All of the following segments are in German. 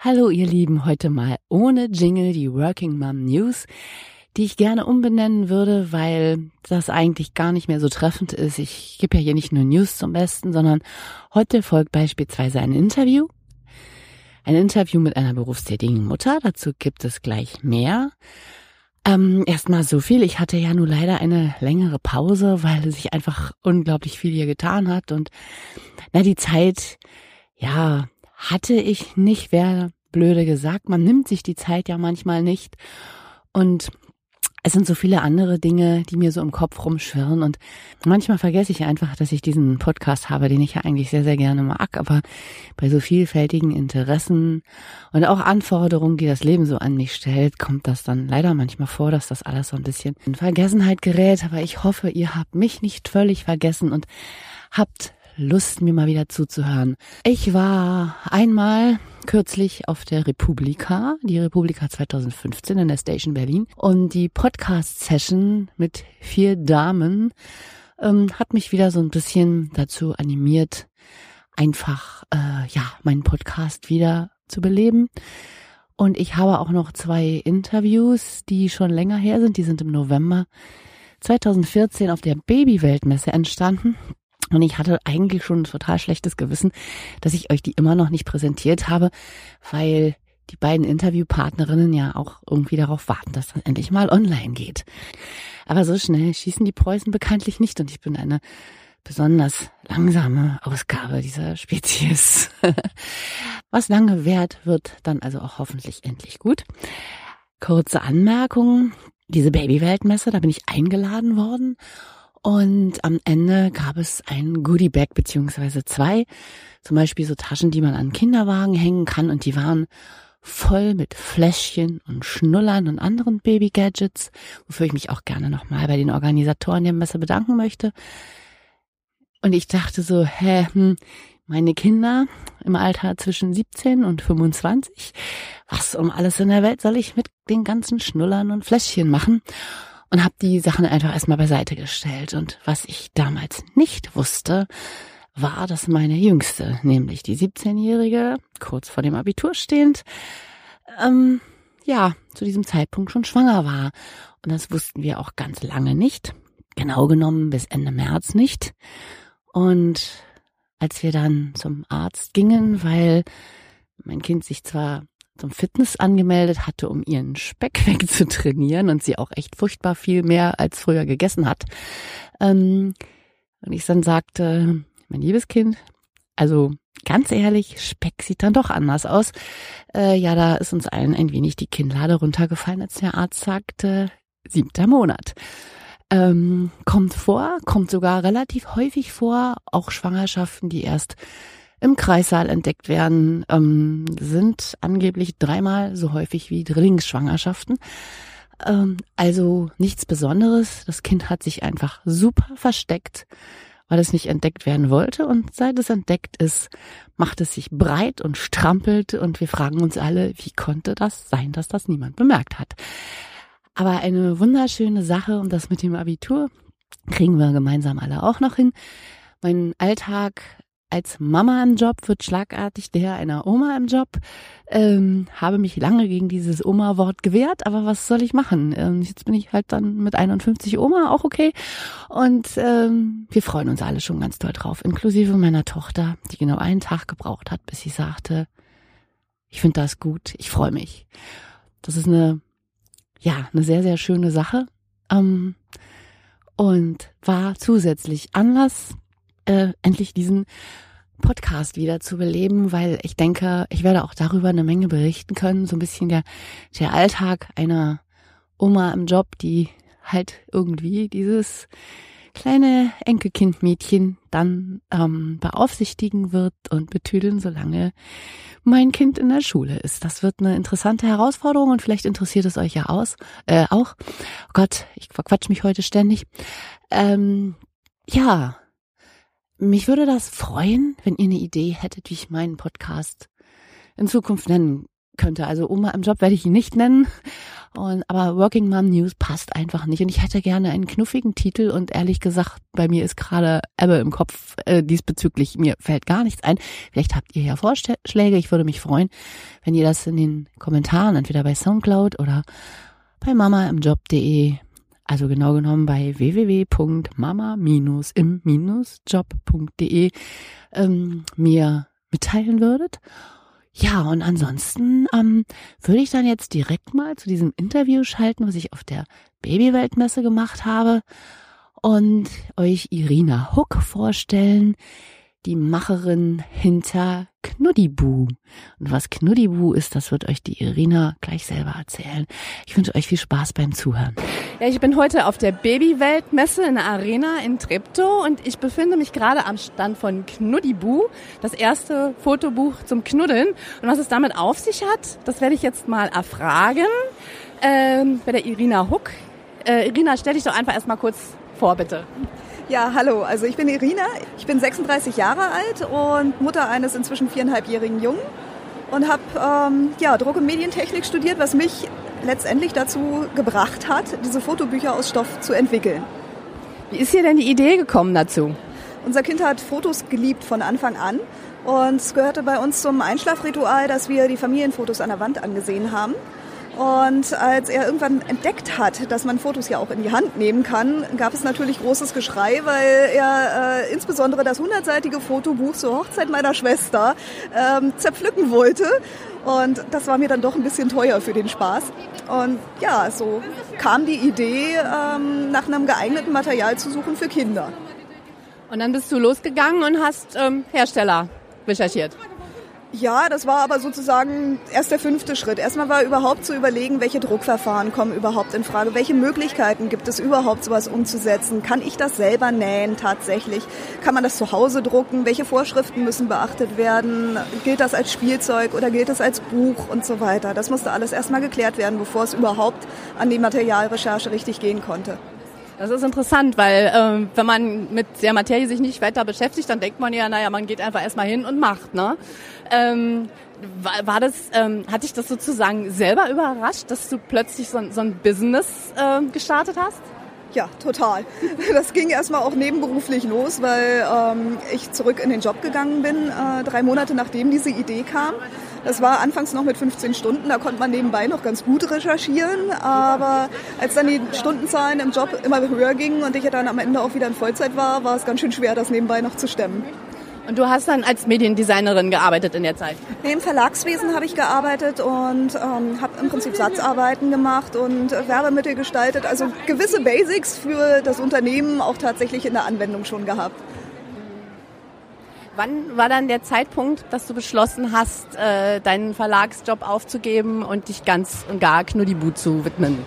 Hallo ihr Lieben, heute mal ohne Jingle die Working Mom News, die ich gerne umbenennen würde, weil das eigentlich gar nicht mehr so treffend ist. Ich gebe ja hier nicht nur News zum Besten, sondern heute folgt beispielsweise ein Interview. Ein Interview mit einer berufstätigen Mutter, dazu gibt es gleich mehr. Ähm, Erstmal so viel. Ich hatte ja nur leider eine längere Pause, weil sich einfach unglaublich viel hier getan hat und na, die Zeit, ja, hatte ich nicht, wäre blöde gesagt. Man nimmt sich die Zeit ja manchmal nicht. Und es sind so viele andere Dinge, die mir so im Kopf rumschwirren und manchmal vergesse ich einfach, dass ich diesen Podcast habe, den ich ja eigentlich sehr, sehr gerne mag, aber bei so vielfältigen Interessen und auch Anforderungen, die das Leben so an mich stellt, kommt das dann leider manchmal vor, dass das alles so ein bisschen in Vergessenheit gerät, aber ich hoffe, ihr habt mich nicht völlig vergessen und habt Lust, mir mal wieder zuzuhören. Ich war einmal kürzlich auf der Republika, die Republika 2015 in der Station Berlin und die Podcast-Session mit vier Damen ähm, hat mich wieder so ein bisschen dazu animiert, einfach äh, ja meinen Podcast wieder zu beleben. Und ich habe auch noch zwei Interviews, die schon länger her sind. Die sind im November 2014 auf der Babyweltmesse entstanden. Und ich hatte eigentlich schon ein total schlechtes Gewissen, dass ich euch die immer noch nicht präsentiert habe, weil die beiden Interviewpartnerinnen ja auch irgendwie darauf warten, dass das endlich mal online geht. Aber so schnell schießen die Preußen bekanntlich nicht und ich bin eine besonders langsame Ausgabe dieser Spezies. Was lange währt, wird dann also auch hoffentlich endlich gut. Kurze Anmerkung. Diese Babyweltmesse, da bin ich eingeladen worden und am Ende gab es ein Goodie Bag beziehungsweise zwei. Zum Beispiel so Taschen, die man an Kinderwagen hängen kann und die waren voll mit Fläschchen und Schnullern und anderen Baby-Gadgets, wofür ich mich auch gerne nochmal bei den Organisatoren der Messe bedanken möchte. Und ich dachte so, hä, hm, meine Kinder im Alter zwischen 17 und 25, was um alles in der Welt soll ich mit den ganzen Schnullern und Fläschchen machen? Und habe die Sachen einfach erstmal beiseite gestellt. Und was ich damals nicht wusste, war, dass meine Jüngste, nämlich die 17-Jährige, kurz vor dem Abitur stehend, ähm, ja, zu diesem Zeitpunkt schon schwanger war. Und das wussten wir auch ganz lange nicht. Genau genommen bis Ende März nicht. Und als wir dann zum Arzt gingen, weil mein Kind sich zwar zum Fitness angemeldet hatte, um ihren Speck wegzutrainieren und sie auch echt furchtbar viel mehr als früher gegessen hat. Ähm, und ich dann sagte, mein liebes Kind, also ganz ehrlich, Speck sieht dann doch anders aus. Äh, ja, da ist uns allen ein wenig die Kinnlade runtergefallen, als der Arzt sagte, siebter Monat. Ähm, kommt vor, kommt sogar relativ häufig vor, auch Schwangerschaften, die erst im Kreissaal entdeckt werden, ähm, sind angeblich dreimal so häufig wie Drillingsschwangerschaften. Ähm, also nichts Besonderes. Das Kind hat sich einfach super versteckt, weil es nicht entdeckt werden wollte. Und seit es entdeckt ist, macht es sich breit und strampelt. Und wir fragen uns alle, wie konnte das sein, dass das niemand bemerkt hat? Aber eine wunderschöne Sache und das mit dem Abitur kriegen wir gemeinsam alle auch noch hin. Mein Alltag als Mama im Job wird schlagartig der einer Oma im Job. Ähm, habe mich lange gegen dieses Oma-Wort gewehrt, aber was soll ich machen? Ähm, jetzt bin ich halt dann mit 51 Oma, auch okay. Und ähm, wir freuen uns alle schon ganz toll drauf, inklusive meiner Tochter, die genau einen Tag gebraucht hat, bis sie sagte, ich finde das gut, ich freue mich. Das ist eine, ja, eine sehr, sehr schöne Sache. Ähm, und war zusätzlich Anlass, äh, endlich diesen Podcast wieder zu beleben, weil ich denke, ich werde auch darüber eine Menge berichten können. So ein bisschen der, der Alltag einer Oma im Job, die halt irgendwie dieses kleine Enkelkindmädchen dann ähm, beaufsichtigen wird und betüdeln, solange mein Kind in der Schule ist. Das wird eine interessante Herausforderung und vielleicht interessiert es euch ja aus, äh, auch. Oh Gott, ich verquatsch mich heute ständig. Ähm, ja, mich würde das freuen, wenn ihr eine Idee hättet, wie ich meinen Podcast in Zukunft nennen könnte. Also Oma im Job werde ich ihn nicht nennen. Und, aber Working Mom News passt einfach nicht. Und ich hätte gerne einen knuffigen Titel und ehrlich gesagt, bei mir ist gerade Ebbe im Kopf äh, diesbezüglich. Mir fällt gar nichts ein. Vielleicht habt ihr ja Vorschläge. Ich würde mich freuen, wenn ihr das in den Kommentaren, entweder bei Soundcloud oder bei mamaimjob.de, also genau genommen bei www.mama-im-job.de ähm, mir mitteilen würdet. Ja, und ansonsten ähm, würde ich dann jetzt direkt mal zu diesem Interview schalten, was ich auf der Babyweltmesse gemacht habe und euch Irina Huck vorstellen, die Macherin hinter Knuddibu. Und was Knuddibu ist, das wird euch die Irina gleich selber erzählen. Ich wünsche euch viel Spaß beim Zuhören. Ja, ich bin heute auf der Babyweltmesse in der Arena in Treptow und ich befinde mich gerade am Stand von Knuddibu, das erste Fotobuch zum Knuddeln. Und was es damit auf sich hat, das werde ich jetzt mal erfragen ähm, bei der Irina Huck. Äh, Irina, stell dich doch einfach erstmal kurz vor, bitte. Ja, hallo. Also ich bin Irina. Ich bin 36 Jahre alt und Mutter eines inzwischen viereinhalbjährigen Jungen und habe ähm, ja, Druck- und Medientechnik studiert, was mich letztendlich dazu gebracht hat, diese Fotobücher aus Stoff zu entwickeln. Wie ist dir denn die Idee gekommen dazu? Unser Kind hat Fotos geliebt von Anfang an und es gehörte bei uns zum Einschlafritual, dass wir die Familienfotos an der Wand angesehen haben. Und als er irgendwann entdeckt hat, dass man Fotos ja auch in die Hand nehmen kann, gab es natürlich großes Geschrei, weil er äh, insbesondere das hundertseitige Fotobuch zur Hochzeit meiner Schwester ähm, zerpflücken wollte. Und das war mir dann doch ein bisschen teuer für den Spaß. Und ja, so kam die Idee, ähm, nach einem geeigneten Material zu suchen für Kinder. Und dann bist du losgegangen und hast ähm, Hersteller recherchiert. Ja, das war aber sozusagen erst der fünfte Schritt. Erstmal war überhaupt zu überlegen, welche Druckverfahren kommen überhaupt in Frage, welche Möglichkeiten gibt es überhaupt, sowas umzusetzen. Kann ich das selber nähen tatsächlich? Kann man das zu Hause drucken? Welche Vorschriften müssen beachtet werden? Gilt das als Spielzeug oder gilt das als Buch und so weiter? Das musste alles erstmal geklärt werden, bevor es überhaupt an die Materialrecherche richtig gehen konnte. Das ist interessant, weil ähm, wenn man mit der Materie sich nicht weiter beschäftigt, dann denkt man ja, naja, man geht einfach erstmal hin und macht. Ne? Ähm, war, war das, ähm, hat dich das sozusagen selber überrascht, dass du plötzlich so, so ein Business äh, gestartet hast? Ja, total. Das ging erstmal auch nebenberuflich los, weil ähm, ich zurück in den Job gegangen bin, äh, drei Monate nachdem diese Idee kam. Das war anfangs noch mit 15 Stunden, da konnte man nebenbei noch ganz gut recherchieren, aber als dann die Stundenzahlen im Job immer höher gingen und ich ja dann am Ende auch wieder in Vollzeit war, war es ganz schön schwer, das nebenbei noch zu stemmen. Und du hast dann als Mediendesignerin gearbeitet in der Zeit? Nee, Im Verlagswesen habe ich gearbeitet und ähm, habe im Prinzip Satzarbeiten gemacht und Werbemittel gestaltet. Also gewisse Basics für das Unternehmen auch tatsächlich in der Anwendung schon gehabt. Wann war dann der Zeitpunkt, dass du beschlossen hast, äh, deinen Verlagsjob aufzugeben und dich ganz und gar Knuddibu zu widmen?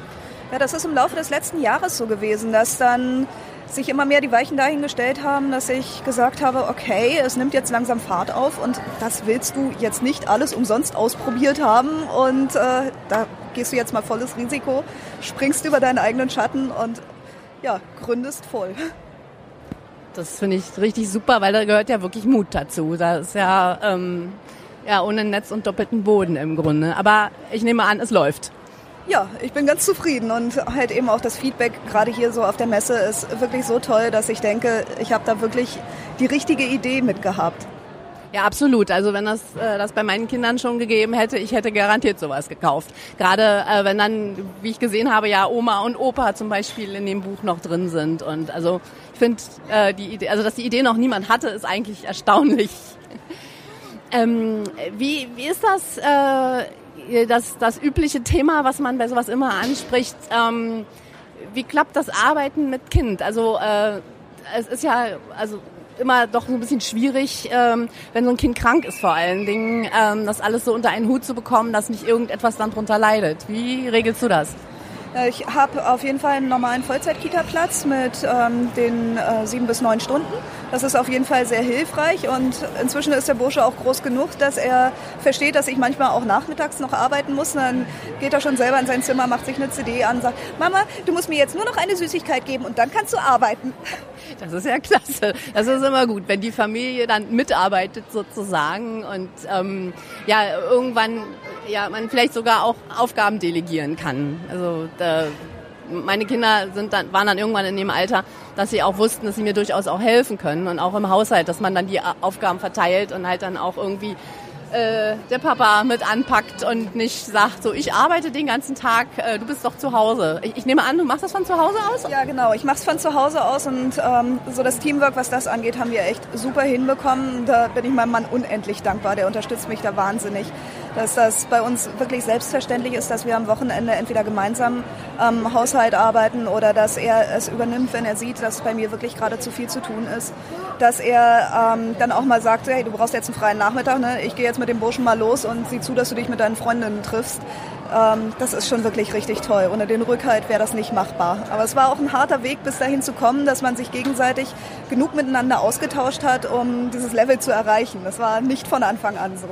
Ja, das ist im Laufe des letzten Jahres so gewesen, dass dann sich immer mehr die Weichen dahingestellt haben, dass ich gesagt habe, okay, es nimmt jetzt langsam Fahrt auf und das willst du jetzt nicht alles umsonst ausprobiert haben und äh, da gehst du jetzt mal volles Risiko, springst über deinen eigenen Schatten und ja, gründest voll. Das finde ich richtig super, weil da gehört ja wirklich Mut dazu. Da ist ja, ähm, ja ohne Netz und doppelten Boden im Grunde. Aber ich nehme an, es läuft. Ja, ich bin ganz zufrieden und halt eben auch das Feedback gerade hier so auf der Messe ist wirklich so toll, dass ich denke, ich habe da wirklich die richtige Idee mitgehabt. Ja, absolut. Also wenn das äh, das bei meinen Kindern schon gegeben hätte, ich hätte garantiert sowas gekauft. Gerade äh, wenn dann, wie ich gesehen habe, ja Oma und Opa zum Beispiel in dem Buch noch drin sind. Und also finde äh, die Idee, also dass die Idee noch niemand hatte, ist eigentlich erstaunlich. ähm, wie wie ist das? Äh, das das übliche Thema, was man bei sowas immer anspricht. Ähm, wie klappt das Arbeiten mit Kind? Also äh, es ist ja also immer doch ein bisschen schwierig, ähm, wenn so ein Kind krank ist vor allen Dingen, ähm, das alles so unter einen Hut zu bekommen, dass nicht irgendetwas dann drunter leidet. Wie regelst du das? Äh, ich habe auf jeden Fall einen normalen Vollzeit-Kita-Platz mit ähm, den äh, sieben bis neun Stunden. Das ist auf jeden Fall sehr hilfreich und inzwischen ist der Bursche auch groß genug, dass er versteht, dass ich manchmal auch nachmittags noch arbeiten muss. dann geht er schon selber in sein Zimmer, macht sich eine CD an, sagt, Mama, du musst mir jetzt nur noch eine Süßigkeit geben und dann kannst du arbeiten. Das ist ja klasse. Das ist immer gut, wenn die Familie dann mitarbeitet sozusagen und ähm, ja irgendwann ja, man vielleicht sogar auch Aufgaben delegieren kann. Also da, meine Kinder sind dann, waren dann irgendwann in dem Alter, dass sie auch wussten, dass sie mir durchaus auch helfen können und auch im Haushalt, dass man dann die Aufgaben verteilt und halt dann auch irgendwie äh, der Papa mit anpackt und nicht sagt, so ich arbeite den ganzen Tag, äh, du bist doch zu Hause. Ich, ich, nehme an, du machst das von zu Hause aus? Ja, genau. Ich mache es von zu Hause aus und ähm, so das Teamwork, was das angeht, haben wir echt super hinbekommen. Da bin ich meinem Mann unendlich dankbar. Der unterstützt mich da wahnsinnig dass das bei uns wirklich selbstverständlich ist, dass wir am Wochenende entweder gemeinsam am ähm, Haushalt arbeiten oder dass er es übernimmt, wenn er sieht, dass bei mir wirklich gerade zu viel zu tun ist. Dass er ähm, dann auch mal sagt, hey, du brauchst jetzt einen freien Nachmittag, ne? ich gehe jetzt mit dem Burschen mal los und sieh zu, dass du dich mit deinen Freundinnen triffst. Ähm, das ist schon wirklich richtig toll. Ohne den Rückhalt wäre das nicht machbar. Aber es war auch ein harter Weg, bis dahin zu kommen, dass man sich gegenseitig genug miteinander ausgetauscht hat, um dieses Level zu erreichen. Das war nicht von Anfang an so.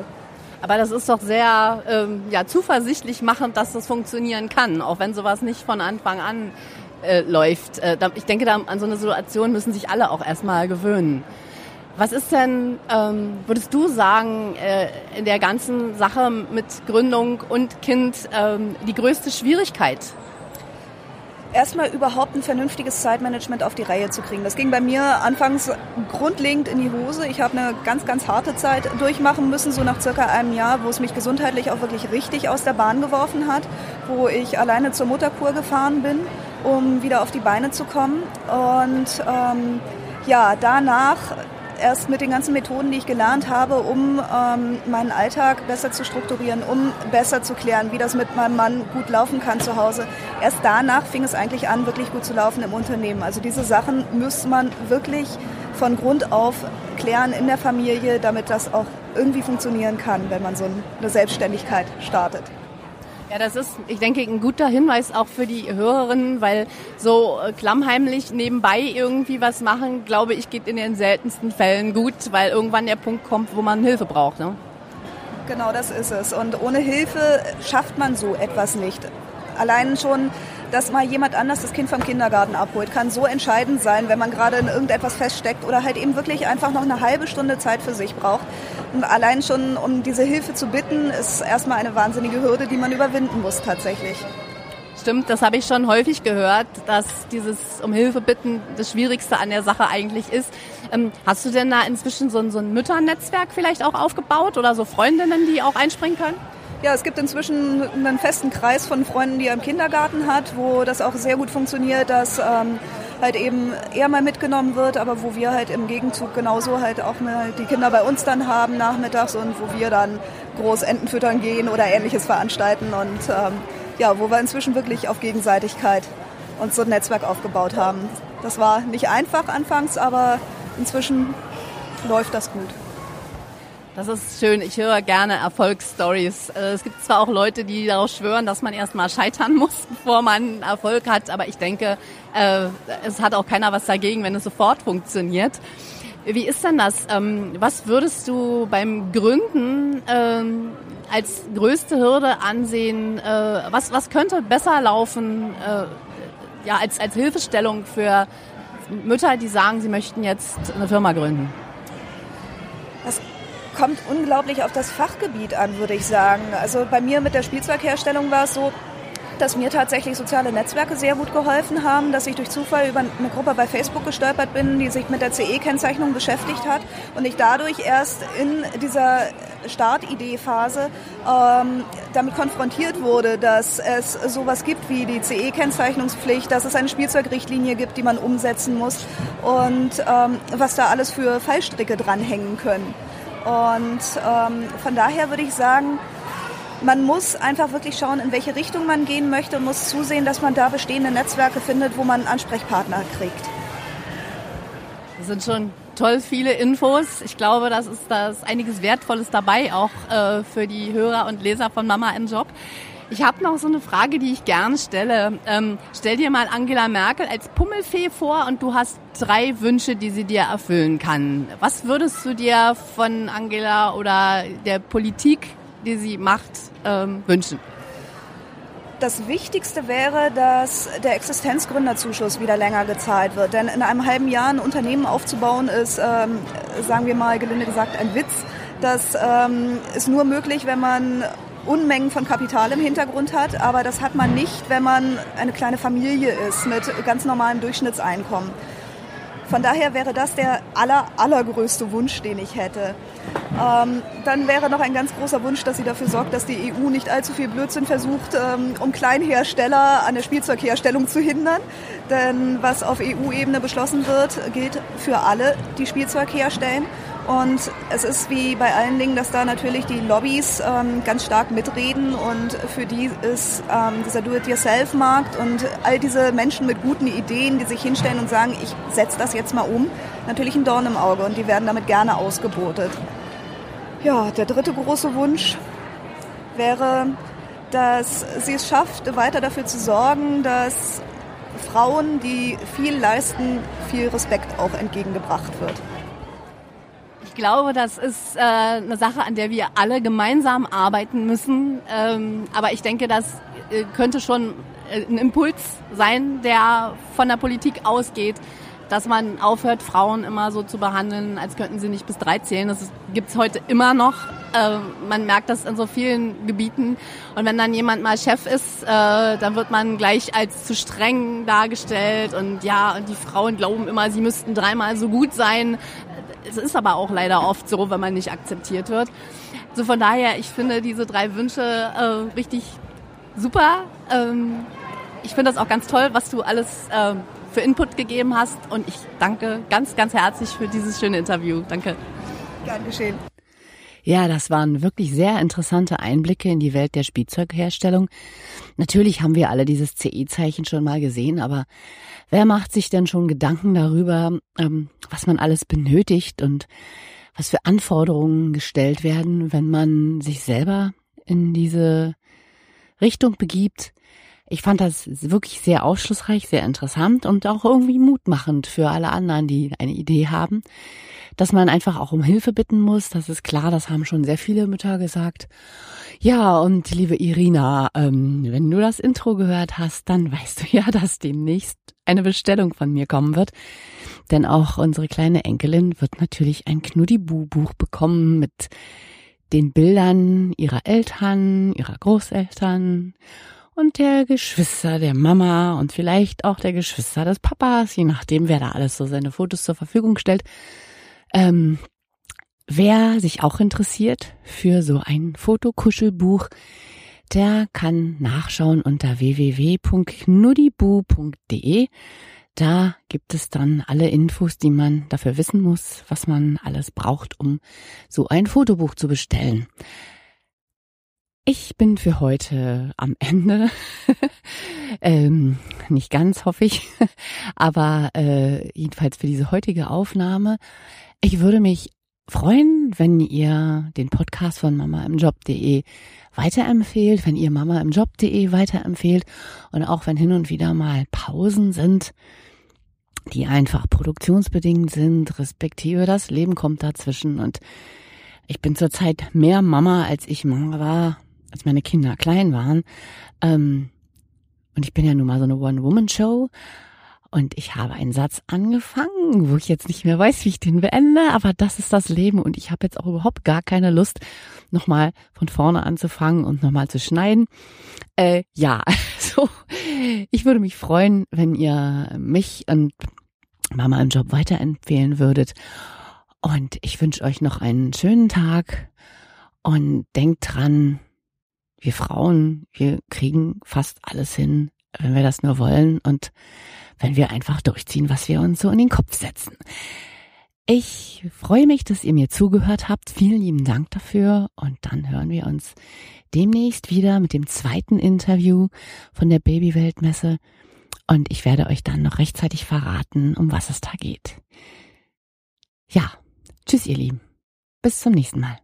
Aber das ist doch sehr ähm, ja, zuversichtlich machend, dass das funktionieren kann, auch wenn sowas nicht von Anfang an äh, läuft. Äh, ich denke, da, an so eine Situation müssen sich alle auch erstmal gewöhnen. Was ist denn, ähm, würdest du sagen, äh, in der ganzen Sache mit Gründung und Kind ähm, die größte Schwierigkeit? Erstmal überhaupt ein vernünftiges Zeitmanagement auf die Reihe zu kriegen. Das ging bei mir anfangs grundlegend in die Hose. Ich habe eine ganz, ganz harte Zeit durchmachen müssen, so nach circa einem Jahr, wo es mich gesundheitlich auch wirklich richtig aus der Bahn geworfen hat, wo ich alleine zur Mutterkur gefahren bin, um wieder auf die Beine zu kommen. Und ähm, ja, danach erst mit den ganzen Methoden, die ich gelernt habe, um ähm, meinen Alltag besser zu strukturieren, um besser zu klären, wie das mit meinem Mann gut laufen kann zu Hause. Erst danach fing es eigentlich an, wirklich gut zu laufen im Unternehmen. Also diese Sachen müsste man wirklich von Grund auf klären in der Familie, damit das auch irgendwie funktionieren kann, wenn man so eine Selbstständigkeit startet. Ja, das ist, ich denke, ein guter Hinweis auch für die Hörerinnen, weil so äh, klammheimlich nebenbei irgendwie was machen, glaube ich, geht in den seltensten Fällen gut, weil irgendwann der Punkt kommt, wo man Hilfe braucht. Ne? Genau, das ist es. Und ohne Hilfe schafft man so etwas nicht. Allein schon dass mal jemand anders das Kind vom Kindergarten abholt, kann so entscheidend sein, wenn man gerade in irgendetwas feststeckt oder halt eben wirklich einfach noch eine halbe Stunde Zeit für sich braucht. Allein schon, um diese Hilfe zu bitten, ist erstmal eine wahnsinnige Hürde, die man überwinden muss tatsächlich. Stimmt, das habe ich schon häufig gehört, dass dieses um Hilfe bitten das Schwierigste an der Sache eigentlich ist. Ähm, hast du denn da inzwischen so ein, so ein Mütternetzwerk vielleicht auch aufgebaut oder so Freundinnen, die auch einspringen können? Ja, es gibt inzwischen einen festen Kreis von Freunden, die er im Kindergarten hat, wo das auch sehr gut funktioniert, dass ähm, halt eben er mal mitgenommen wird, aber wo wir halt im Gegenzug genauso halt auch mal die Kinder bei uns dann haben nachmittags und wo wir dann groß Enten füttern gehen oder ähnliches veranstalten und ähm, ja, wo wir inzwischen wirklich auf Gegenseitigkeit uns so ein Netzwerk aufgebaut haben. Das war nicht einfach anfangs, aber inzwischen läuft das gut. Das ist schön. Ich höre gerne Erfolgsstories. Äh, es gibt zwar auch Leute, die darauf schwören, dass man erstmal scheitern muss, bevor man Erfolg hat, aber ich denke, äh, es hat auch keiner was dagegen, wenn es sofort funktioniert. Wie ist denn das? Ähm, was würdest du beim Gründen ähm, als größte Hürde ansehen? Äh, was, was könnte besser laufen ja, als, als Hilfestellung für Mütter, die sagen, sie möchten jetzt eine Firma gründen? Das kommt unglaublich auf das Fachgebiet an, würde ich sagen. Also bei mir mit der Spielzeugherstellung war es so, dass mir tatsächlich soziale Netzwerke sehr gut geholfen haben, dass ich durch Zufall über eine Gruppe bei Facebook gestolpert bin, die sich mit der CE-Kennzeichnung beschäftigt hat und ich dadurch erst in dieser Startidee-Phase ähm, damit konfrontiert wurde, dass es sowas gibt wie die CE-Kennzeichnungspflicht, dass es eine Spielzeugrichtlinie gibt, die man umsetzen muss und ähm, was da alles für Fallstricke dranhängen können. Und ähm, von daher würde ich sagen, man muss einfach wirklich schauen, in welche Richtung man gehen möchte und muss zusehen, dass man da bestehende Netzwerke findet, wo man Ansprechpartner kriegt. Das sind schon toll viele Infos. Ich glaube, das ist da einiges Wertvolles dabei, auch äh, für die Hörer und Leser von Mama im Job. Ich habe noch so eine Frage, die ich gerne stelle. Ähm, stell dir mal Angela Merkel als Pummelfee vor und du hast drei Wünsche, die sie dir erfüllen kann. Was würdest du dir von Angela oder der Politik, die sie macht, ähm, wünschen? Das Wichtigste wäre, dass der Existenzgründerzuschuss wieder länger gezahlt wird. Denn in einem halben Jahr ein Unternehmen aufzubauen, ist, ähm, sagen wir mal gelinde gesagt, ein Witz. Das ähm, ist nur möglich, wenn man Unmengen von Kapital im Hintergrund hat, aber das hat man nicht, wenn man eine kleine Familie ist mit ganz normalem Durchschnittseinkommen. Von daher wäre das der aller, allergrößte Wunsch, den ich hätte. Ähm, dann wäre noch ein ganz großer Wunsch, dass sie dafür sorgt, dass die EU nicht allzu viel Blödsinn versucht, ähm, um Kleinhersteller an der Spielzeugherstellung zu hindern. Denn was auf EU-Ebene beschlossen wird, gilt für alle, die Spielzeug herstellen. Und es ist wie bei allen Dingen, dass da natürlich die Lobbys ähm, ganz stark mitreden. Und für die ist ähm, dieser Do-it-yourself-Markt und all diese Menschen mit guten Ideen, die sich hinstellen und sagen, ich setze das jetzt mal um, natürlich ein Dorn im Auge. Und die werden damit gerne ausgebotet. Ja, der dritte große Wunsch wäre, dass sie es schafft, weiter dafür zu sorgen, dass Frauen, die viel leisten, viel Respekt auch entgegengebracht wird glaube, das ist äh, eine Sache, an der wir alle gemeinsam arbeiten müssen. Ähm, aber ich denke, das äh, könnte schon äh, ein Impuls sein, der von der Politik ausgeht, dass man aufhört, Frauen immer so zu behandeln, als könnten sie nicht bis drei zählen. Das gibt es heute immer noch. Äh, man merkt das in so vielen Gebieten. Und wenn dann jemand mal Chef ist, äh, dann wird man gleich als zu streng dargestellt. Und ja, und die Frauen glauben immer, sie müssten dreimal so gut sein. Es ist aber auch leider oft so, wenn man nicht akzeptiert wird. So von daher, ich finde diese drei Wünsche äh, richtig super. Ähm, ich finde das auch ganz toll, was du alles äh, für Input gegeben hast und ich danke ganz, ganz herzlich für dieses schöne Interview. Danke. Gern geschehen. Ja, das waren wirklich sehr interessante Einblicke in die Welt der Spielzeugherstellung. Natürlich haben wir alle dieses CE-Zeichen schon mal gesehen, aber wer macht sich denn schon Gedanken darüber, ähm, was man alles benötigt und was für Anforderungen gestellt werden, wenn man sich selber in diese Richtung begibt? Ich fand das wirklich sehr aufschlussreich, sehr interessant und auch irgendwie mutmachend für alle anderen, die eine Idee haben, dass man einfach auch um Hilfe bitten muss. Das ist klar, das haben schon sehr viele Mütter gesagt. Ja, und liebe Irina, ähm, wenn du das Intro gehört hast, dann weißt du ja, dass demnächst eine Bestellung von mir kommen wird. Denn auch unsere kleine Enkelin wird natürlich ein Knuddibu-Buch bekommen mit den Bildern ihrer Eltern, ihrer Großeltern und der Geschwister der Mama und vielleicht auch der Geschwister des Papas, je nachdem, wer da alles so seine Fotos zur Verfügung stellt. Ähm, wer sich auch interessiert für so ein Fotokuschelbuch, der kann nachschauen unter www.knuddibu.de. Da gibt es dann alle Infos, die man dafür wissen muss, was man alles braucht, um so ein Fotobuch zu bestellen. Ich bin für heute am Ende. ähm, nicht ganz, hoffe ich. Aber äh, jedenfalls für diese heutige Aufnahme. Ich würde mich freuen, wenn ihr den Podcast von Mama im Job.de weiterempfehlt, wenn ihr Mama im Job.de weiterempfehlt und auch wenn hin und wieder mal Pausen sind, die einfach produktionsbedingt sind, respektive das Leben kommt dazwischen und ich bin zurzeit mehr Mama, als ich Mama war als meine Kinder klein waren. Ähm, und ich bin ja nun mal so eine One-Woman-Show. Und ich habe einen Satz angefangen, wo ich jetzt nicht mehr weiß, wie ich den beende, aber das ist das Leben und ich habe jetzt auch überhaupt gar keine Lust, nochmal von vorne anzufangen und nochmal zu schneiden. Äh, ja, so, ich würde mich freuen, wenn ihr mich und Mama im Job weiterempfehlen würdet. Und ich wünsche euch noch einen schönen Tag und denkt dran, wir Frauen, wir kriegen fast alles hin, wenn wir das nur wollen und wenn wir einfach durchziehen, was wir uns so in den Kopf setzen. Ich freue mich, dass ihr mir zugehört habt. Vielen lieben Dank dafür und dann hören wir uns demnächst wieder mit dem zweiten Interview von der Babyweltmesse und ich werde euch dann noch rechtzeitig verraten, um was es da geht. Ja, tschüss ihr Lieben. Bis zum nächsten Mal.